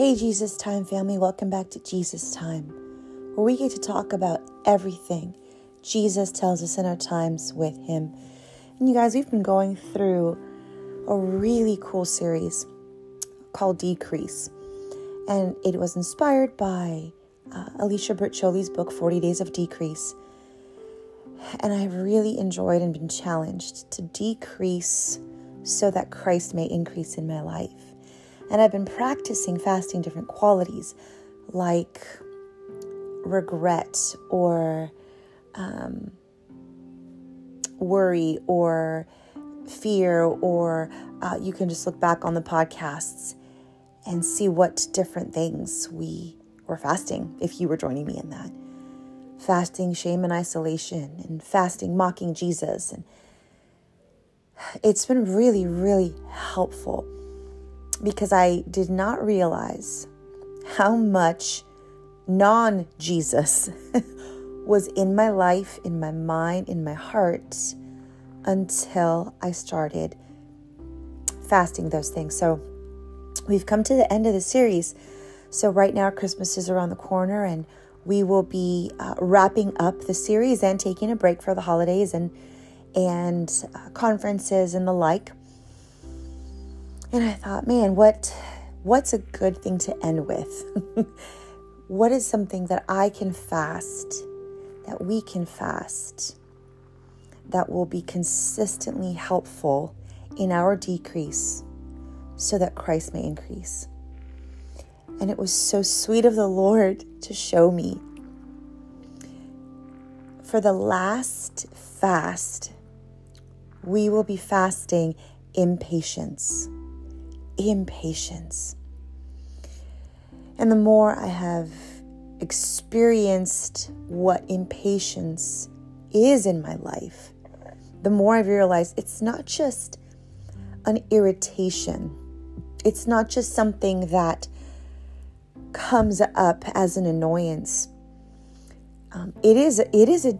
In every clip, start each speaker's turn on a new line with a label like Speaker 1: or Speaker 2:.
Speaker 1: Hey, Jesus Time family, welcome back to Jesus Time, where we get to talk about everything Jesus tells us in our times with Him. And you guys, we've been going through a really cool series called Decrease, and it was inspired by uh, Alicia Britt Chole's book, 40 Days of Decrease. And I've really enjoyed and been challenged to decrease so that Christ may increase in my life. And I've been practicing fasting different qualities like regret or um, worry or fear, or uh, you can just look back on the podcasts and see what different things we were fasting if you were joining me in that. Fasting, shame, and isolation, and fasting, mocking Jesus. And it's been really, really helpful because I did not realize how much non Jesus was in my life, in my mind, in my heart until I started fasting those things. So we've come to the end of the series. So right now, Christmas is around the corner, and we will be uh, wrapping up the series and taking a break for the holidays and and uh, conferences and the like. And I thought, man, what what's a good thing to end with? what is something that I can fast, that we can fast, that will be consistently helpful in our decrease so that Christ may increase? And it was so sweet of the Lord to show me. For the last fast, we will be fasting impatience impatience. And the more I have experienced what impatience is in my life, the more I've realized it's not just an irritation. It's not just something that comes up as an annoyance. Um, it is it is a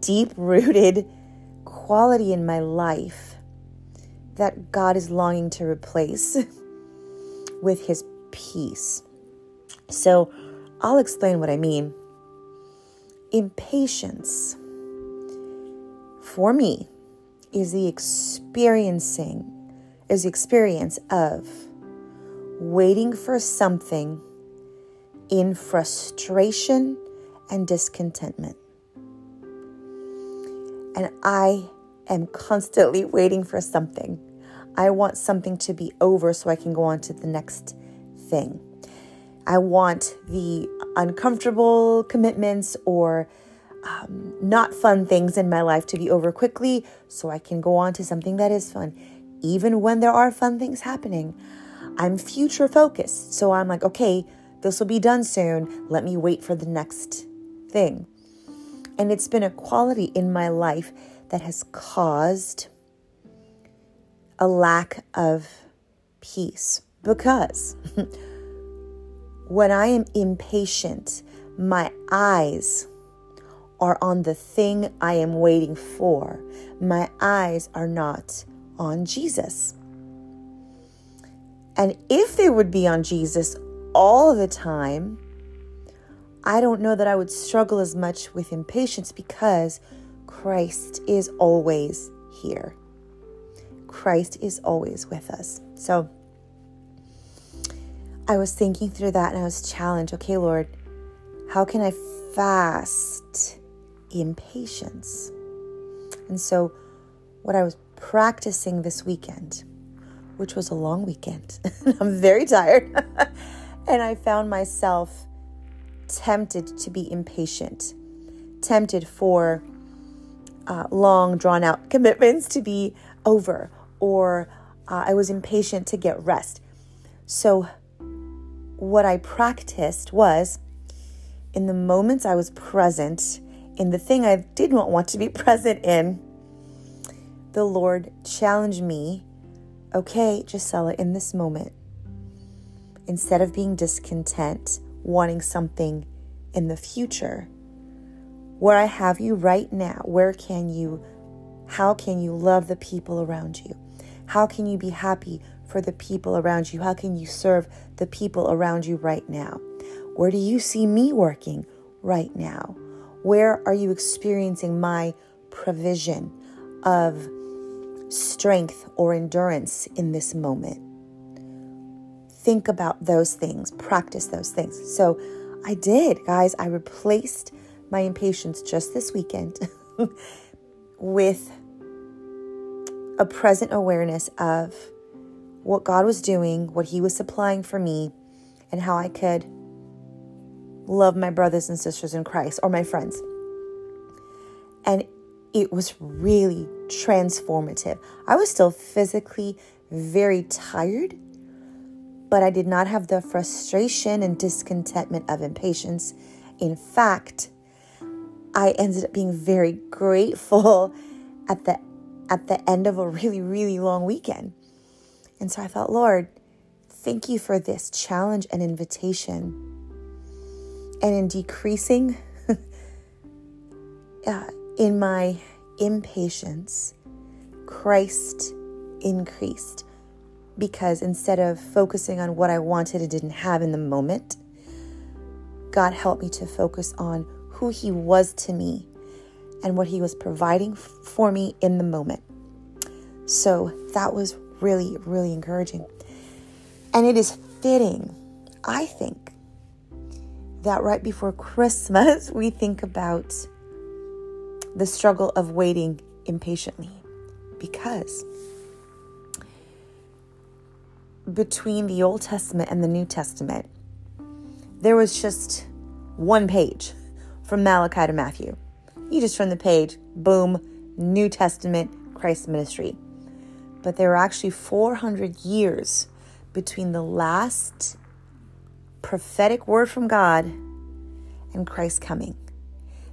Speaker 1: deep rooted quality in my life that God is longing to replace. with his peace. So I'll explain what I mean. Impatience for me is the experiencing is the experience of waiting for something in frustration and discontentment. And I am constantly waiting for something. I want something to be over so I can go on to the next thing. I want the uncomfortable commitments or um, not fun things in my life to be over quickly so I can go on to something that is fun. Even when there are fun things happening, I'm future focused. So I'm like, okay, this will be done soon. Let me wait for the next thing. And it's been a quality in my life that has caused a lack of peace because when I am impatient, my eyes are on the thing I am waiting for. My eyes are not on Jesus. And if they would be on Jesus all the time, I don't know that I would struggle as much with impatience because Christ is always here. Christ is always with us. So I was thinking through that and I was challenged okay, Lord, how can I fast in patience? And so, what I was practicing this weekend, which was a long weekend, I'm very tired, and I found myself tempted to be impatient, tempted for uh, long, drawn out commitments to be over or uh, I was impatient to get rest. So, what I practiced was in the moments I was present in the thing I did not want to be present in, the Lord challenged me okay, Gisela, in this moment, instead of being discontent, wanting something in the future, where I have you right now, where can you, how can you love the people around you? How can you be happy for the people around you? How can you serve the people around you right now? Where do you see me working right now? Where are you experiencing my provision of strength or endurance in this moment? Think about those things, practice those things. So I did, guys. I replaced my impatience just this weekend with a present awareness of what God was doing, what He was supplying for me, and how I could love my brothers and sisters in Christ or my friends. And it was really transformative. I was still physically very tired, but I did not have the frustration and discontentment of impatience. In fact, I ended up being very grateful at the at the end of a really really long weekend. And so I thought, Lord, thank you for this challenge and invitation. And in decreasing uh, in my impatience, Christ increased because instead of focusing on what I wanted and didn't have in the moment, God helped me to focus on who He was to me and what He was providing for me in the moment. So that was really, really encouraging. And it is fitting, I think, that right before Christmas, we think about the struggle of waiting impatiently because between the Old Testament and the New Testament, there was just one page from Malachi to Matthew. You just turn the page, boom, New Testament, Christ's ministry. But there were actually 400 years between the last prophetic word from God and Christ coming.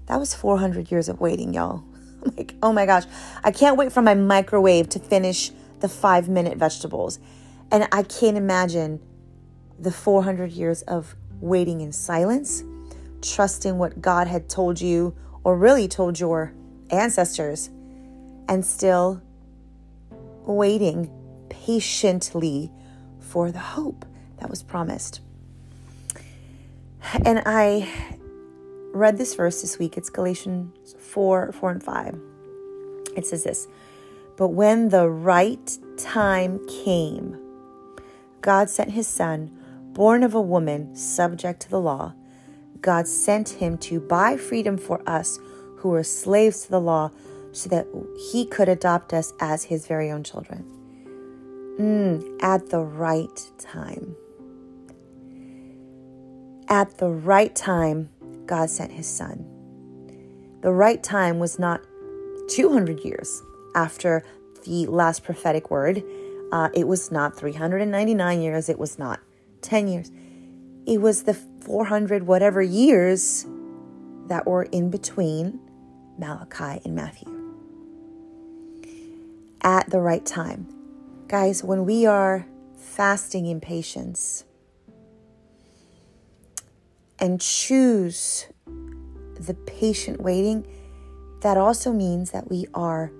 Speaker 1: That was 400 years of waiting, y'all. like, oh my gosh, I can't wait for my microwave to finish the five minute vegetables. And I can't imagine the 400 years of waiting in silence, trusting what God had told you or really told your ancestors, and still waiting patiently for the hope that was promised. And I read this verse this week. It's Galatians 4 4 and 5. It says this But when the right time came, God sent his son, born of a woman, subject to the law. God sent him to buy freedom for us who were slaves to the law so that he could adopt us as his very own children. Mm, at the right time. At the right time, God sent his son. The right time was not 200 years after the last prophetic word. Uh, it was not 399 years. It was not 10 years. It was the 400 whatever years that were in between Malachi and Matthew. At the right time. Guys, when we are fasting in patience and choose the patient waiting, that also means that we are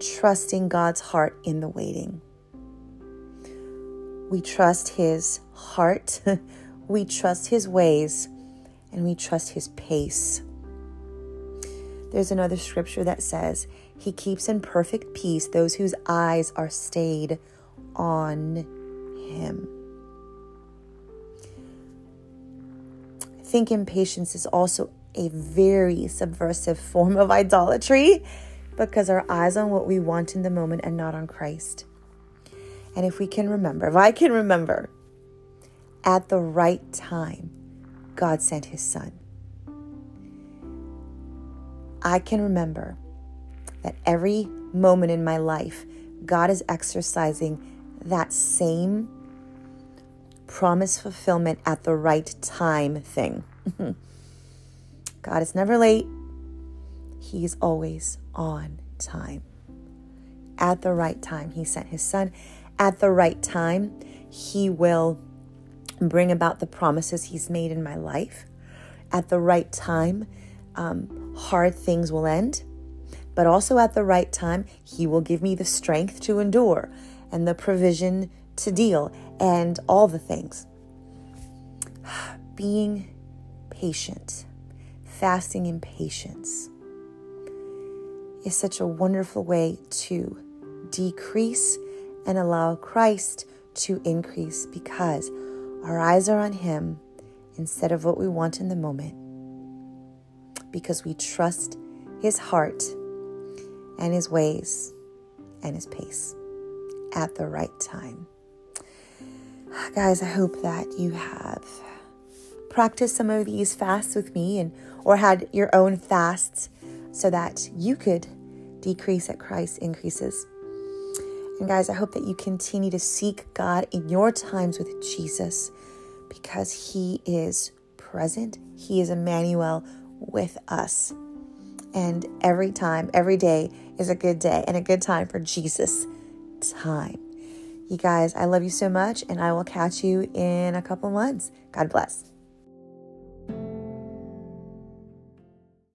Speaker 1: trusting God's heart in the waiting. We trust His heart, we trust His ways, and we trust His pace. There's another scripture that says, He keeps in perfect peace those whose eyes are stayed on Him. I think impatience is also a very subversive form of idolatry because our eyes on what we want in the moment and not on Christ. And if we can remember, if I can remember, at the right time, God sent his son. I can remember that every moment in my life, God is exercising that same promise fulfillment at the right time thing. God is never late, He is always on time. At the right time, He sent His Son. At the right time, He will bring about the promises He's made in my life. At the right time, um, hard things will end. But also at the right time, He will give me the strength to endure. and the provision to deal and all the things. Being patient, fasting in patience is such a wonderful way to decrease and allow Christ to increase because our eyes are on Him instead of what we want in the moment. Because we trust His heart and His ways and His pace at the right time. Guys, I hope that you have practiced some of these fasts with me and or had your own fasts so that you could decrease at Christ increases. And guys, I hope that you continue to seek God in your times with Jesus because He is present. He is Emmanuel with us. And every time, every day is a good day and a good time for Jesus time. You guys, I love you so much, and I will catch you in a couple months. God bless.